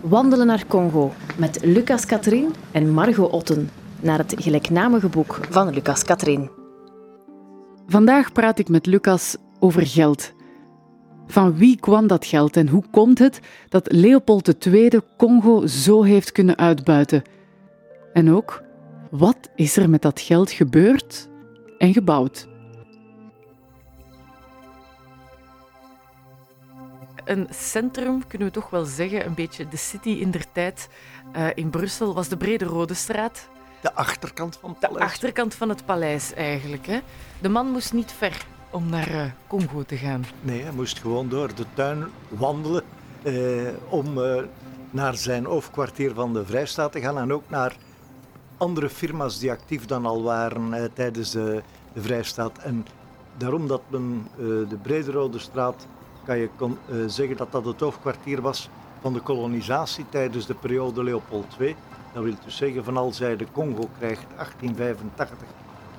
Wandelen naar Congo met Lucas Katrien en Margot Otten naar het gelijknamige boek van Lucas Katrien. Vandaag praat ik met Lucas over geld. Van wie kwam dat geld en hoe komt het dat Leopold II Congo zo heeft kunnen uitbuiten? En ook, wat is er met dat geld gebeurd en gebouwd? Een centrum, kunnen we toch wel zeggen, een beetje de city in der tijd uh, in Brussel, was de Brede Rode Straat. De achterkant van het paleis. De achterkant van het paleis eigenlijk. Hè? De man moest niet ver om naar uh, Congo te gaan. Nee, hij moest gewoon door de tuin wandelen eh, om naar zijn hoofdkwartier van de Vrijstaat te gaan en ook naar andere firma's die actief dan al waren tijdens de, de, Vrijstaat. En daarom dat men de Brederode straat, kan je kon, zeggen dat dat het hoofdkwartier was van de kolonisatie tijdens de periode Leopold II. Dat wil dus zeggen, van als hij de Congo krijgt 1885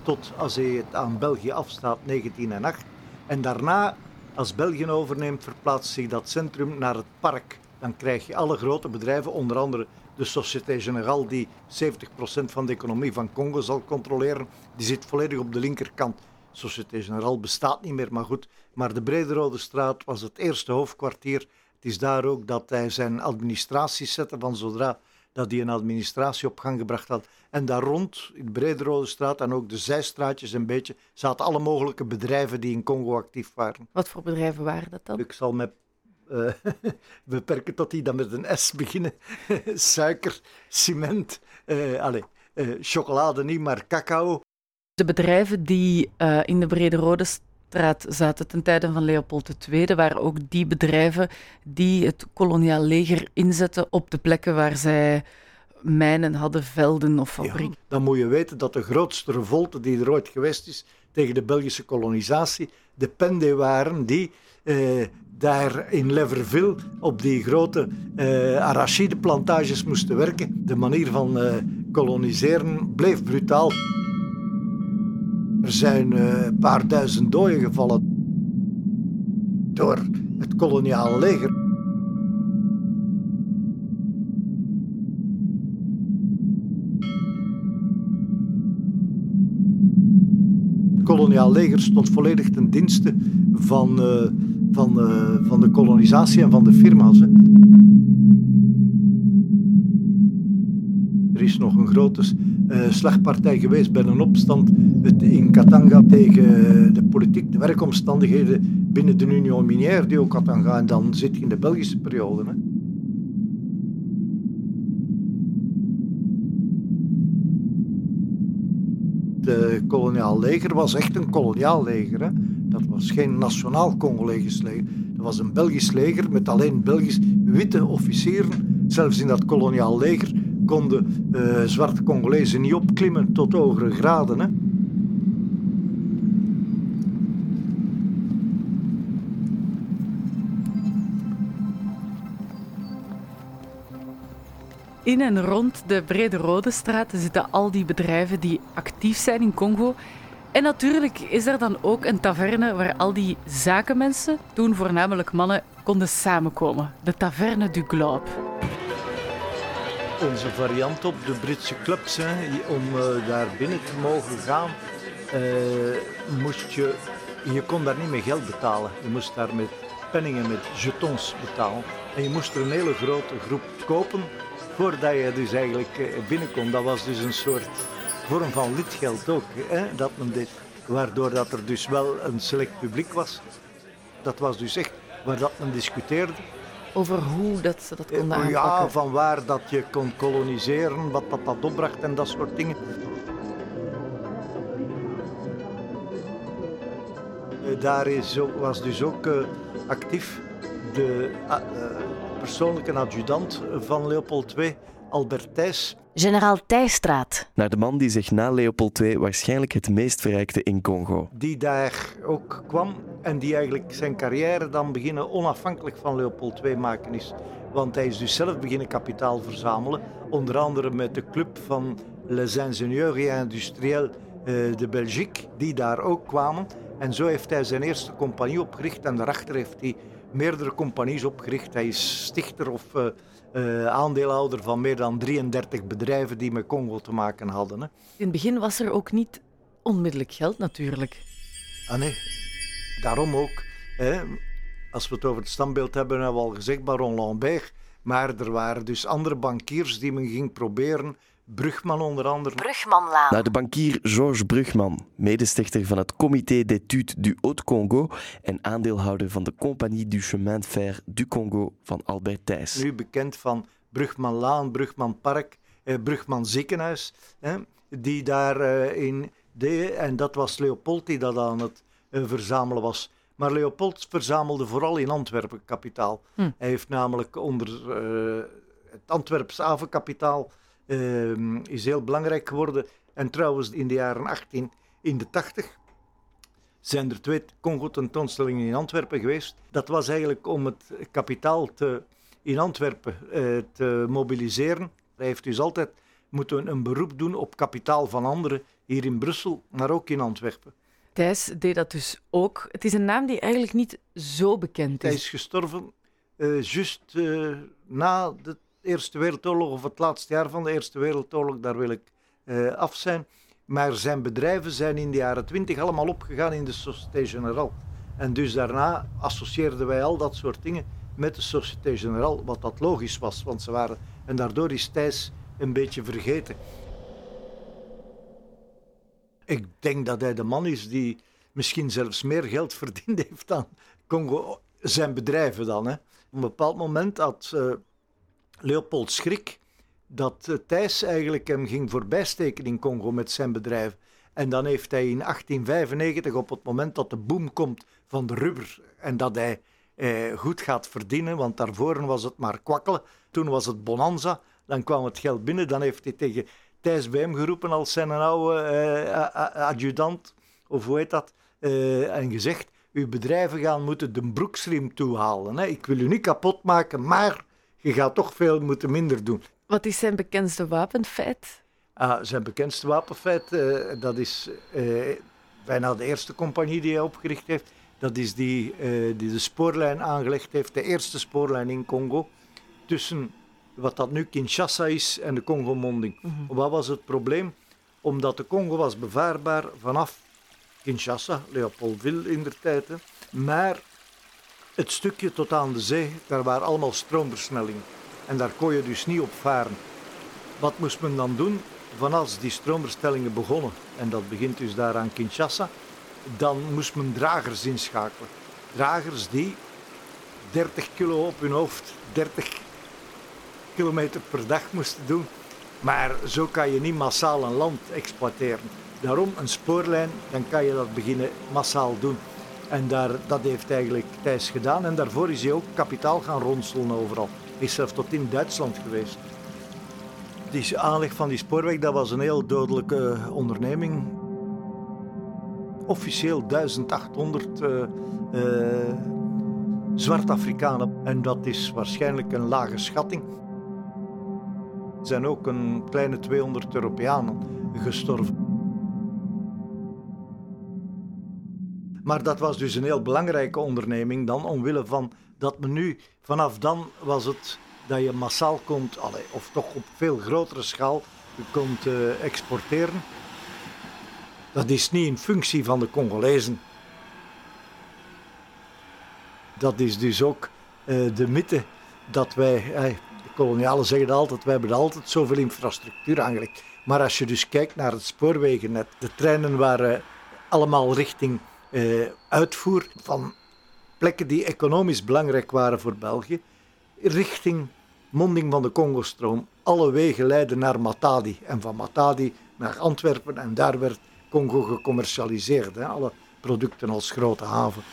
tot als hij het aan België afstaat 1908. En daarna, als België overneemt, verplaatst zich dat centrum naar het park. Dan krijg je alle grote bedrijven, onder andere de Société Générale, die 70% van de economie van Congo zal controleren. Die zit volledig op de linkerkant. Société Générale bestaat niet meer, maar goed. Maar de Brederode straat was het eerste hoofdkwartier. Het is daar ook dat hij zijn administratie zette van zodra dat hij een administratie op gang gebracht had. En daar rond, in de Brederode straat en ook de zijstraatjes een beetje, zaten alle mogelijke bedrijven die in Congo actief waren. Wat voor bedrijven waren dat dan? Ik zal me uh, beperken tot die dan met een S beginnen. Suiker, cement, uh, allez, uh, chocolade niet, maar cacao. De bedrijven die in de Brederode straat zaten ten tijde van Leopold II, waren ook die bedrijven die het koloniaal leger inzetten op de plekken waar zij mijnen hadden, velden of fabrieken. dan moet je weten dat de grootste revolte die er ooit geweest is tegen de Belgische kolonisatie, de Pende waren die eh, daar in Leverville op die grote eh, arachideplantages moesten werken. De manier van eh, koloniseren bleef brutaal. Er zijn uh, een paar duizend doden gevallen door het koloniale leger. Het koloniaal leger stond volledig ten dienste van, uh, van, uh, van de kolonisatie en van de firma's. Er is nog een grote slagpartij geweest bij een opstand in Katanga tegen de politiek, de werkomstandigheden binnen de Union Minière die ook Katanga. En dan zit je in de Belgische periode. Hè. Het koloniaal leger was echt een koloniaal leger. Hè. Dat was geen nationaal Congolees leger. Dat was een Belgisch leger met alleen Belgisch witte officieren. Zelfs in dat koloniaal leger konden uh, zwarte Congolezen niet opklimmen tot hogere graden. Hè. In en rond de Brede Rode Straat zitten al die bedrijven die actief zijn in Congo. En natuurlijk is er dan ook een taverne waar al die zakenmensen, toen voornamelijk mannen, konden samenkomen. De Taverne du Globe onze variant op de Britse clubs. Hè. Om uh, daar binnen te mogen gaan, uh, moest je, je kon daar niet met geld betalen. Je moest daar met penningen, met jetons betalen. En je moest er een hele grote groep kopen voordat je dus eigenlijk uh, binnen kon. Dat was dus een soort vorm van lidgeld ook, hè, dat men deed. Waardoor dat er dus wel een select publiek was. Dat was dus echt waar dat men discuteerde over hoe dat dat konden aanpakken? Ja, van waar dat je kon koloniseren, wat dat, dat opbracht en dat soort dingen. Eh, daar is, was dus ook uh, actief de uh, persoonlijke adjudant van Leopold II, Albert Thijs. Generaal Thijsstraat. Naar de man die zich na Leopold II waarschijnlijk het meest verrijkte in Congo. Die daar ook kwam en die eigenlijk zijn carrière dan beginnen onafhankelijk van Leopold II maken is. Want hij is dus zelf beginnen kapitaal verzamelen. Onder andere met de club van Les Ingénieurs et Industriels eh, de Belgique, die daar ook kwamen. En zo heeft hij zijn eerste compagnie opgericht en daarachter heeft hij meerdere compagnies opgericht. Hij is stichter of uh, uh, aandeelhouder van meer dan 33 bedrijven die met Congo te maken hadden. Hè. In het begin was er ook niet onmiddellijk geld natuurlijk. Ah nee, daarom ook. Hè. Als we het over het standbeeld hebben, hebben we al gezegd Baron Lambert. Maar er waren dus andere bankiers die men ging proberen Brugman onder andere. Brugmanlaan. Nou, de bankier Georges Brugman, medestichter van het Comité d'études du Haut-Congo en aandeelhouder van de Compagnie du Chemin de Fer du Congo van Albert Thijs. Nu bekend van Brugmanlaan, Brugman Park, eh, Brugman Ziekenhuis, hè, die daar eh, in deed. En dat was Leopold die dat aan het eh, verzamelen was. Maar Leopold verzamelde vooral in Antwerpen kapitaal. Hm. Hij heeft namelijk onder uh, het Antwerps havenkapitaal uh, is heel belangrijk geworden. En trouwens, in de jaren 18, in de 80 zijn er twee Congo-tentoonstellingen in Antwerpen geweest. Dat was eigenlijk om het kapitaal te, in Antwerpen uh, te mobiliseren. Hij heeft dus altijd moeten een beroep doen op kapitaal van anderen, hier in Brussel, maar ook in Antwerpen. Thijs deed dat dus ook. Het is een naam die eigenlijk niet zo bekend is. Hij is gestorven uh, juist uh, na de Eerste Wereldoorlog of het laatste jaar van de Eerste Wereldoorlog, daar wil ik uh, af zijn. Maar zijn bedrijven zijn in de jaren twintig allemaal opgegaan in de Société Générale. En dus daarna associeerden wij al dat soort dingen met de Société Générale, wat dat logisch was, want ze waren... En daardoor is Thijs een beetje vergeten. Ik denk dat hij de man is die misschien zelfs meer geld verdiend heeft dan Congo, zijn bedrijven dan. Hè. Op een bepaald moment had uh, Leopold schrik dat uh, Thijs eigenlijk hem ging voorbijsteken in Congo met zijn bedrijf. En dan heeft hij in 1895, op het moment dat de boom komt van de rubber en dat hij eh, goed gaat verdienen, want daarvoor was het maar kwakkelen, toen was het bonanza, dan kwam het geld binnen, dan heeft hij tegen Thijs bij hem geroepen als zijn oude uh, adjudant, of hoe heet dat, uh, en gezegd, uw bedrijven gaan moeten de broeksriem toehalen. Hè? Ik wil u niet kapot maken, maar je gaat toch veel moeten minder doen. Wat is zijn bekendste wapenfeit? Ah, zijn bekendste wapenfeit, uh, dat is uh, bijna de eerste compagnie die hij opgericht heeft. Dat is die uh, die de spoorlijn aangelegd heeft, de eerste spoorlijn in Congo, tussen wat dat nu Kinshasa is en de Congo-monding. Mm -hmm. Wat was het probleem? Omdat de Congo was bevaarbaar vanaf Kinshasa, Leopoldville in der tijd, maar het stukje tot aan de zee, daar waren allemaal stroomversnellingen. En daar kon je dus niet op varen. Wat moest men dan doen? Vanaf die stroomverstellingen begonnen, en dat begint dus daar aan Kinshasa, dan moest men dragers inschakelen. Dragers die 30 kilo op hun hoofd, 30 kilometer per dag moesten doen. Maar zo kan je niet massaal een land exploiteren. Daarom een spoorlijn, dan kan je dat beginnen massaal doen. En daar, dat heeft eigenlijk Thijs gedaan. En daarvoor is hij ook kapitaal gaan ronselen overal. Is zelfs tot in Duitsland geweest. Die aanleg van die spoorweg, dat was een heel dodelijke onderneming. Officieel 1800 uh, uh, Zwart-Afrikanen. En dat is waarschijnlijk een lage schatting. Er zijn ook een kleine 200 Europeanen gestorven. Maar dat was dus een heel belangrijke onderneming dan, omwille van dat men nu, vanaf dan was het dat je massaal kon, of toch op veel grotere schaal, kon uh, exporteren. Dat is niet in functie van de Congolezen. Dat is dus ook uh, de mythe dat wij, hey, de kolonialen zeggen altijd, wij hebben altijd zoveel infrastructuur aangelegd. Maar als je dus kijkt naar het spoorwegennet, de treinen waren allemaal richting uh, uitvoer van plekken die economisch belangrijk waren voor België, richting monding van de Congostroom. Alle wegen leiden naar Matadi en van Matadi naar Antwerpen en daar werd Congo gecommercialiseerd. Hè? Alle producten als grote haven.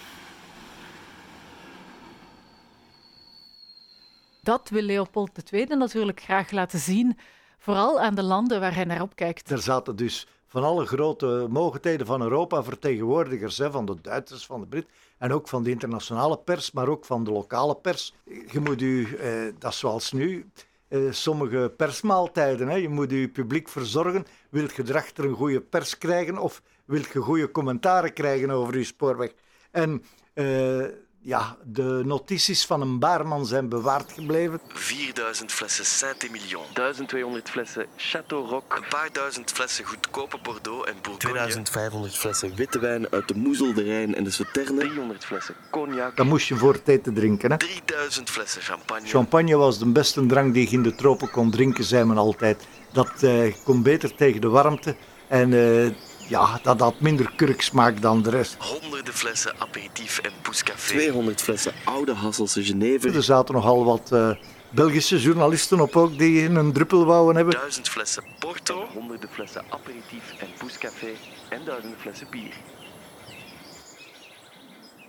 Dat wil Leopold II natuurlijk graag laten zien, vooral aan de landen waar hij naar opkijkt. Er zaten dus van alle grote mogendheden van Europa, vertegenwoordigers hè, van de Duitsers, van de Brit en ook van de internationale pers, maar ook van de lokale pers. Je moet u, eh, dat is zoals nu, eh, sommige persmaaltijden, hè, je moet je publiek verzorgen. Wilt je erachter een goede pers krijgen of wil je goede commentaren krijgen over je spoorweg. En uh, ja, de notities van een baarman zijn bewaard gebleven. 4000 flessen Saint-Emilion. 1200 flessen Château Roc. Een paar duizend flessen goedkope Bordeaux en Bourgogne. 2500 flessen witte wijn uit de Moezel, de Rijn en de Sauternes. 300 flessen cognac. Dat moest je voor het eten drinken. Hè? 3000 flessen champagne. Champagne was de beste drank die je in de tropen kon drinken, zei men altijd. Dat uh, kon beter tegen de warmte. En uh, ja, dat had minder kurksmaak dan de rest. Honderden flessen aperitief en poescafé. 200 flessen oude Hasselse Genever. Er zaten nogal wat uh, Belgische journalisten op ook die een druppel wouden hebben. Duizend flessen Porto. Honderden flessen aperitief en poescafé. En duizenden flessen bier.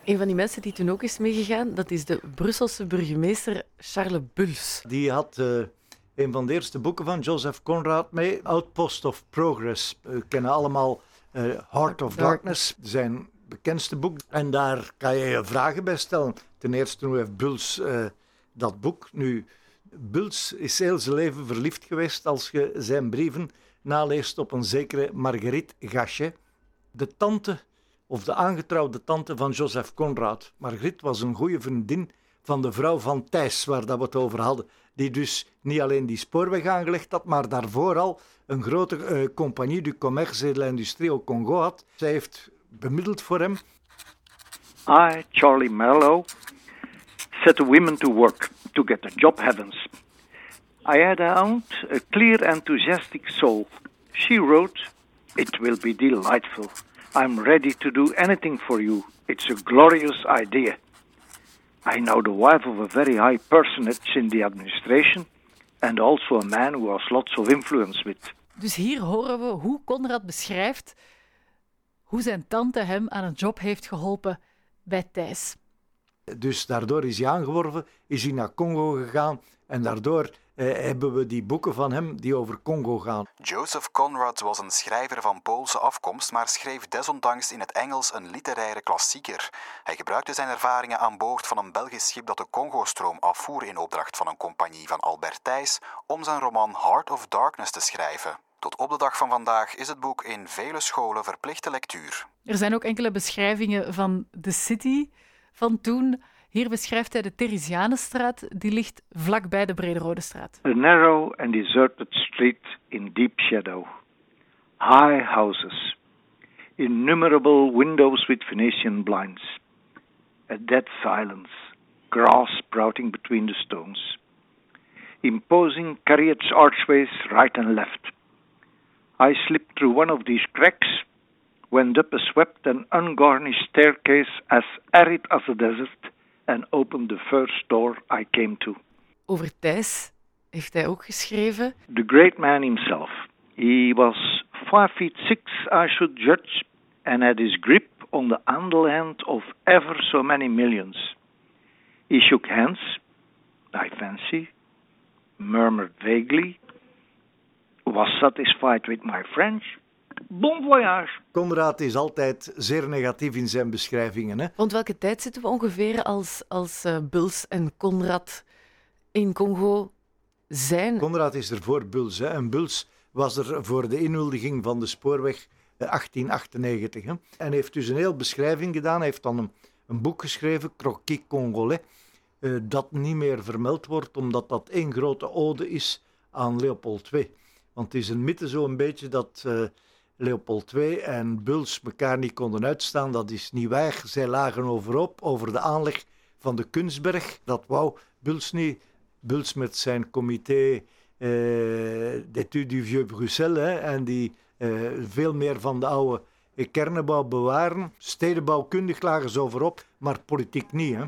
Een van die mensen die toen ook is meegegaan, dat is de Brusselse burgemeester Charles Buls. Die had... Uh, een van de eerste boeken van Joseph Conrad mee, Outpost of Progress. We kennen allemaal uh, Heart of Darkness, zijn bekendste boek. En daar kan je je vragen bij stellen. Ten eerste, hoe heeft Buls uh, dat boek? Nu, Buls is heel zijn leven verliefd geweest als je zijn brieven naleest op een zekere Marguerite Gachet, de tante of de aangetrouwde tante van Joseph Conrad. Marguerite was een goede vriendin van de vrouw van Thijs, waar dat we het over hadden. Die dus niet alleen die spoorweg aangelegd had, maar daarvoor al een grote uh, compagnie du commerce et de l'industrie au Congo had. Zij heeft bemiddeld voor hem. I, Charlie Merlo, set the women to work to get the job heavens. I had out a clear, enthusiastic soul. She wrote, It will be delightful. I'm ready to do anything for you. It's a glorious idea. I know the wife of a very high personage in the administration and also a man who has lots of influence with. Dus hier horen we hoe Conrad beschrijft hoe zijn tante hem aan een job heeft geholpen bij Thijs. Dus daardoor is hij aangeworven, is hij naar Congo gegaan en daardoor hebben we die boeken van hem die over Congo gaan. Joseph Conrad was een schrijver van Poolse afkomst, maar schreef desondanks in het Engels een literaire klassieker. Hij gebruikte zijn ervaringen aan boord van een Belgisch schip dat de Congo-stroom afvoer in opdracht van een compagnie van Albert Thijs om zijn roman Heart of Darkness te schrijven. Tot op de dag van vandaag is het boek in vele scholen verplichte lectuur. Er zijn ook enkele beschrijvingen van de city van toen. Hier beschrijft hij de Theresianenstraat, die ligt vlakbij de Brederode straat. A narrow and deserted street in deep shadow. High houses. Innumerable windows with Venetian blinds. A dead silence. Grass sprouting between the stones. Imposing carriage archways right and left. I slipped through one of these cracks, went up a swept and ungarnished staircase as arid as a desert, and opened the first door I came to. Over Thijs heeft hij ook geschreven. The great man himself. He was five feet six, I should judge, and had his grip on the handle hand of ever so many millions. He shook hands, I fancy, murmured vaguely, was satisfied with my French, Bon voyage. Conrad is altijd zeer negatief in zijn beschrijvingen. Hè? Want welke tijd zitten we ongeveer als, als uh, Buls en Conrad in Congo zijn? Conrad is er voor Buls. Hè? En Buls was er voor de inhuldiging van de spoorweg 1898. Hè? En heeft dus een heel beschrijving gedaan. Hij heeft dan een, een boek geschreven, Croquis Congolais, uh, dat niet meer vermeld wordt, omdat dat één grote ode is aan Leopold II. Want het is een mythe zo een beetje dat... Uh, Leopold II en Buls elkaar niet konden uitstaan. Dat is niet waar. Zij lagen overop over de aanleg van de Kunstberg. Dat wou Buls niet. Buls met zijn comité eh, d'études du Vieux Bruxelles hè, en die eh, veel meer van de oude kernenbouw bewaren. Stedenbouwkundig lagen ze overop, maar politiek niet. Hè.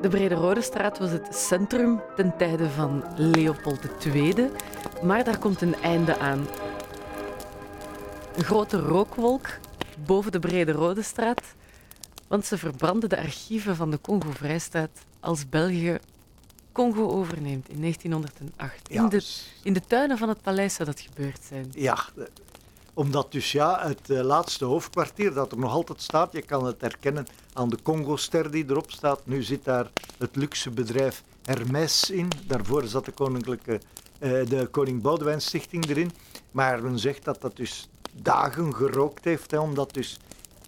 De Brede Rode Straat was het centrum ten tijde van Leopold II, maar daar komt een einde aan. Een grote rookwolk boven de Brede Rode Straat, want ze verbranden de archieven van de Congo-Vrijstaat als België Congo overneemt in 1908. in, de, in de tuinen van het paleis zou dat gebeurd zijn. Ja, omdat dus ja, het uh, laatste hoofdkwartier dat er nog altijd staat, je kan het herkennen aan de Congo-ster die erop staat. Nu zit daar het luxe bedrijf Hermes in. Daarvoor zat de, koninklijke, uh, de Koning Boudewijn Stichting erin. Maar men zegt dat dat dus dagen gerookt heeft. Omdat dus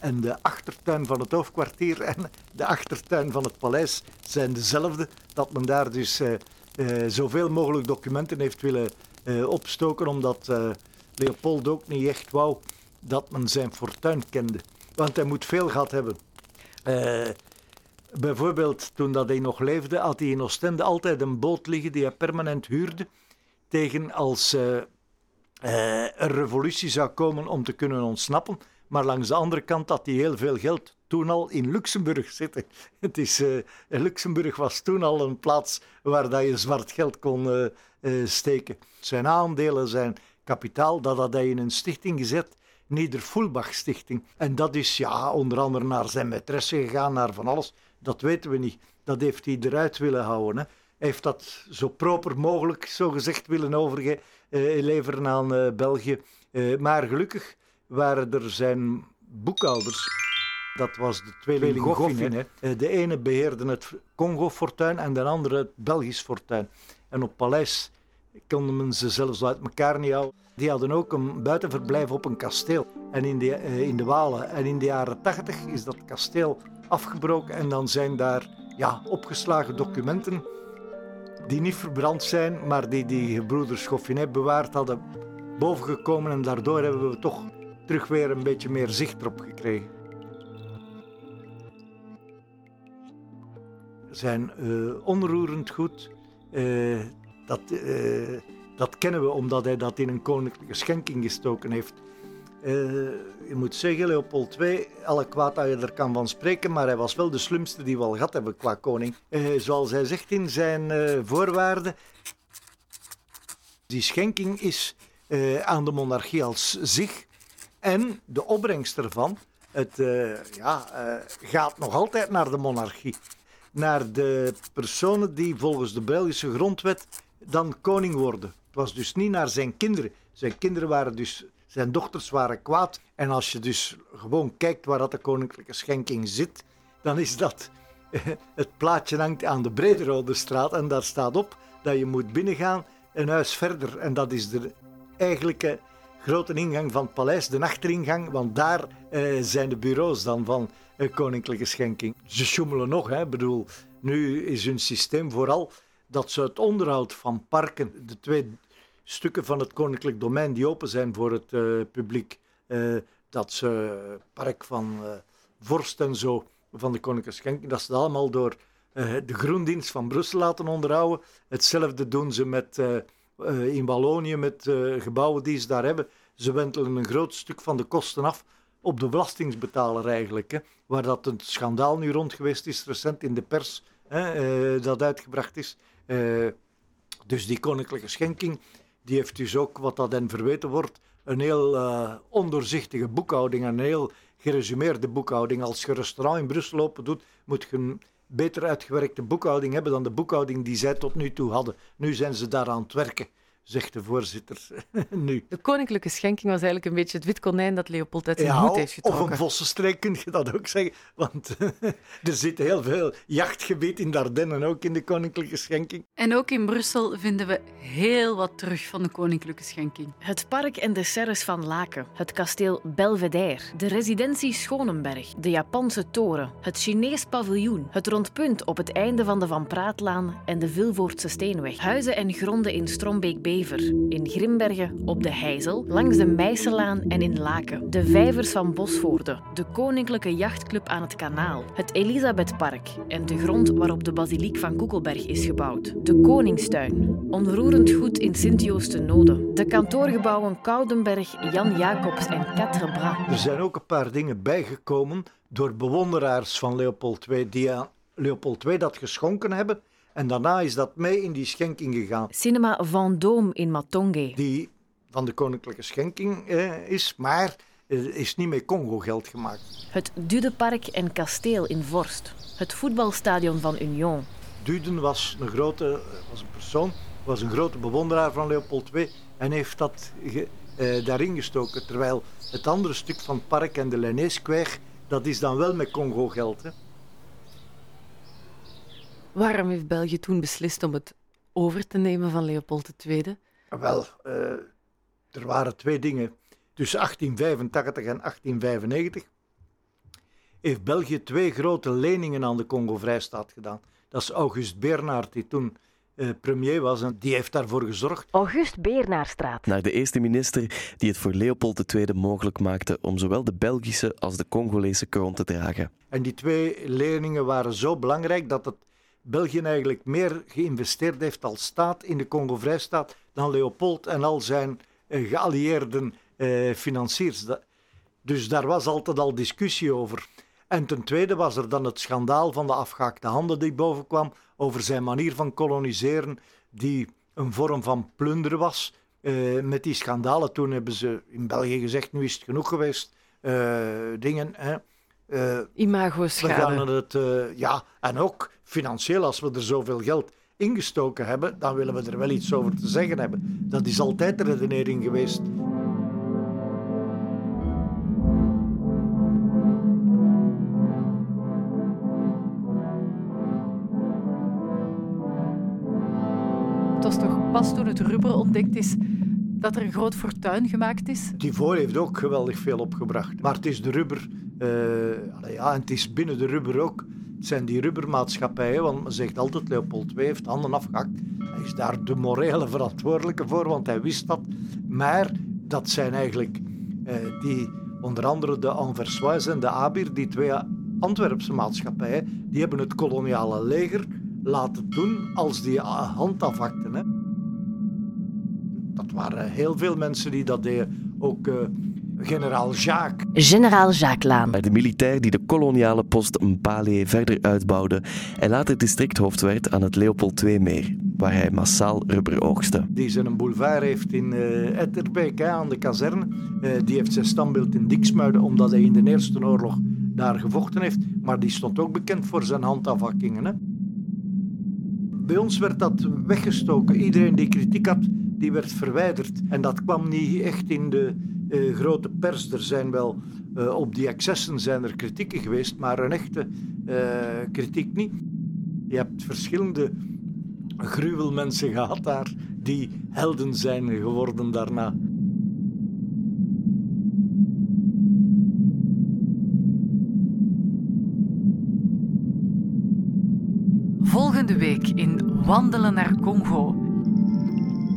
en de achtertuin van het hoofdkwartier en de achtertuin van het paleis zijn dezelfde. Dat men daar dus uh, uh, zoveel mogelijk documenten heeft willen uh, opstoken, omdat Leopold ook niet echt wou dat men zijn fortuin kende. Want hij moet veel gehad hebben. bijvoorbeeld toen dat hij nog leefde, had hij in Oostende altijd een boot liggen die hij permanent huurde. Tegen als een revolutie zou komen om te kunnen ontsnappen maar langs de andere kant had hij heel veel geld toen al in Luxemburg zitten. Het is, uh, Luxemburg was toen al een plaats waar dat je zwart geld kon uh, uh, steken. Zijn aandelen, zijn kapitaal, dat had hij in een stichting gezet, Neder Stichting. En dat is ja, onder andere naar zijn maîtresse gegaan, naar van alles. Dat weten we niet. Dat heeft hij eruit willen houden. Hè. Heeft dat zo proper mogelijk, zo gezegd, willen overleveren aan België. maar gelukkig waren er zijn boekhouders. Dat was de tweeling Goffin. Eh, de ene beheerde het Congo-fortuin en de andere het Belgisch fortuin. En op Paleis konden men ze zelfs uit elkaar niet houden. Die hadden ook een buitenverblijf op een kasteel en in, de, uh, in de Walen. En in de jaren tachtig is dat kasteel afgebroken en dan zijn daar ja, opgeslagen documenten die niet verbrand zijn, maar die die gebroeders Goffinet bewaard hadden, bovengekomen. En daardoor hebben we toch terug weer een beetje meer zicht erop gekregen. Zijn uh, onroerend goed. Uh, dat, uh, dat kennen we omdat hij dat in een koninklijke schenking gestoken heeft. Je moet zeggen, Leopold II, alle kwaad dat je er kan van spreken, maar hij was wel de slimste die we al gehad hebben qua koning. zoals hij zegt in zijn voorwaarden, die schenking is aan de monarchie als zich en de opbrengst ervan, het ja, gaat nog altijd naar de monarchie. Naar de personen die volgens de Belgische grondwet dan koning worden. Het was dus niet naar zijn kinderen. Zijn kinderen waren dus, zijn dochters waren kwaad. En als je dus gewoon kijkt waar dat de koninklijke schenking zit, dan is dat het plaatje hangt aan de Brederode straat en daar staat op dat je moet binnengaan een huis verder. En dat is de eigenlijke grote ingang van het paleis, de achteringang, want daar eh, zijn de bureaus dan van uh, koninklijke schenking. Ze sjoemelen nog, hè. bedoel, nu is hun systeem vooral dat ze het onderhoud van parken, de twee stukken van het koninklijk domein die open zijn voor het uh, publiek, dat ze park van Vorst en zo, van de koninklijke schenking, dat ze allemaal door de groendienst van Brussel laten onderhouden. Hetzelfde doen ze met uh, in Wallonië met uh, gebouwen die ze daar hebben. Ze wentelen een groot stuk van de kosten af op de belastingsbetaler eigenlijk. Hè, waar dat een schandaal nu rond geweest is, recent in de pers, hè, uh, dat uitgebracht is. dus die koninklijke schenking, die heeft dus ook, wat dat hen verweten wordt, een heel ondoorzichtige boekhouding, een heel geresumeerde boekhouding. Als je een restaurant in Brussel open doet, moet je een beter uitgewerkte boekhouding hebben dan de boekhouding die zij tot nu toe hadden. Nu zijn ze daar aan het werken zegt de voorzitter nu. De koninklijke schenking was eigenlijk een beetje het wit konijn dat Leopold uit zijn ja, hoed heeft getrokken. Of een vossenstreek kun je dat ook zeggen. Want er zit heel veel jachtgebied in Ardennen, ook in de koninklijke schenking. En ook in Brussel vinden we heel wat terug van de koninklijke schenking. Het park en de serres van Laken, het kasteel Belvedere, de residentie Schonenberg, de Japanse toren, het Chinees paviljoen, het rondpunt op het einde van de Van Praatlaan en de Vilvoortse Steenweg, huizen en gronden in In Grimbergen op de Heizel, langs de Meiserlaan en in Laken, de vijvers van Bosvoorde, de Koninklijke Jachtclub aan het Kanaal, het Elisabethpark en de grond waarop de basiliek van Koekelberg is gebouwd, de Koningstuin, onroerend goed in Sint-Joost-de-Node, de kantoorgebouwen Koudenberg, Jan Jacobs en Quatre Bras. Er zijn ook een paar dingen bijgekomen door bewonderaars van Leopold II die aan Leopold II dat geschonken hebben en daarna is dat mee in die schenking gegaan. Cinema Vendôme in Matonge. Die van de koninklijke schenking eh, is, maar er is niet met Congo-geld gemaakt. Het Dudepark en kasteel in Vorst. Het voetbalstadion van Union. Duden was een grote was een persoon, was een grote bewonderaar van Leopold II en heeft dat eh, daarin gestoken. Terwijl het andere stuk van het park en de Lenneeskweeg, dat is dan wel met Congo-geld. Waarom heeft België toen beslist om het over te nemen van Leopold II? Wel, uh, er waren twee dingen. tussen 1885 en 1895 heeft België twee grote leningen aan de Congo-Vrijstaat gedaan. Dat is August Bernard, die toen eh, premier was en die heeft daarvoor gezorgd. August Beernaarstraat. Naar de eerste minister die het voor Leopold II mogelijk maakte om zowel de Belgische als de Congolese kroon te dragen. En die twee leningen waren zo belangrijk dat het België eigenlijk meer geïnvesteerd heeft als staat in de Congo-Vrijstaat dan Leopold en al zijn uh, geallieerden uh, financiers. Dus daar was altijd al discussie over. En ten tweede was er dan het schandaal van de afgehaakte handen die bovenkwam over zijn manier van koloniseren, die een vorm van plunder was. Uh, met die schandalen, toen hebben ze in België gezegd, nu is het genoeg geweest. Dingen, hè. Uh, Imago-schade. het, ja, en ook financieel, als we er zoveel geld ingestoken hebben, dan willen we er wel iets over te zeggen hebben. Dat is altijd de redenering geweest. Het was toch pas toen het rubber ontdekt is dat er een groot fortuin gemaakt is? Tivor heeft ook geweldig veel opgebracht. Maar het is de rubber, uh, ja, en het is binnen de rubber ook. Het zijn die rubbermaatschappijen, want men zegt altijd Leopold II heeft handen afgehakt. Hij is daar de morele verantwoordelijke voor, want hij wist dat. Maar dat zijn eigenlijk uh, die, onder andere de Anversoise en de Abir, die twee Antwerpse maatschappijen, die hebben het koloniale leger laten doen als die handafakten. Hè. Waren heel veel mensen die dat deden. Ook uh, generaal Jacques. Generaal Jacques Laan. De militair die de koloniale post Mpale verder uitbouwde en later districthoofd werd aan het Leopold II-meer, waar hij massaal rubber oogste. Die zijn boulevard heeft in uh, Etterbeek aan de kazerne. Uh, die heeft zijn standbeeld in Diksmuiden omdat hij in de Eerste Oorlog daar gevochten heeft. Maar die stond ook bekend voor zijn handafhakkingen. Hè. Bij ons werd dat weggestoken. Iedereen die kritiek had, die werd verwijderd. En dat kwam niet echt in de uh, grote pers. Er zijn wel uh, op die excessen zijn er kritieken geweest, maar een echte uh, kritiek niet. Je hebt verschillende gruwelmensen gehad daar die helden zijn geworden daarna. Volgende week in Wandelen naar Congo.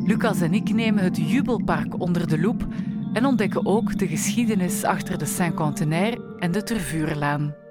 Lucas en ik nemen het Jubelpark onder de loep en ontdekken ook de geschiedenis achter de Saint-Contenaire en de Tervuurlaan.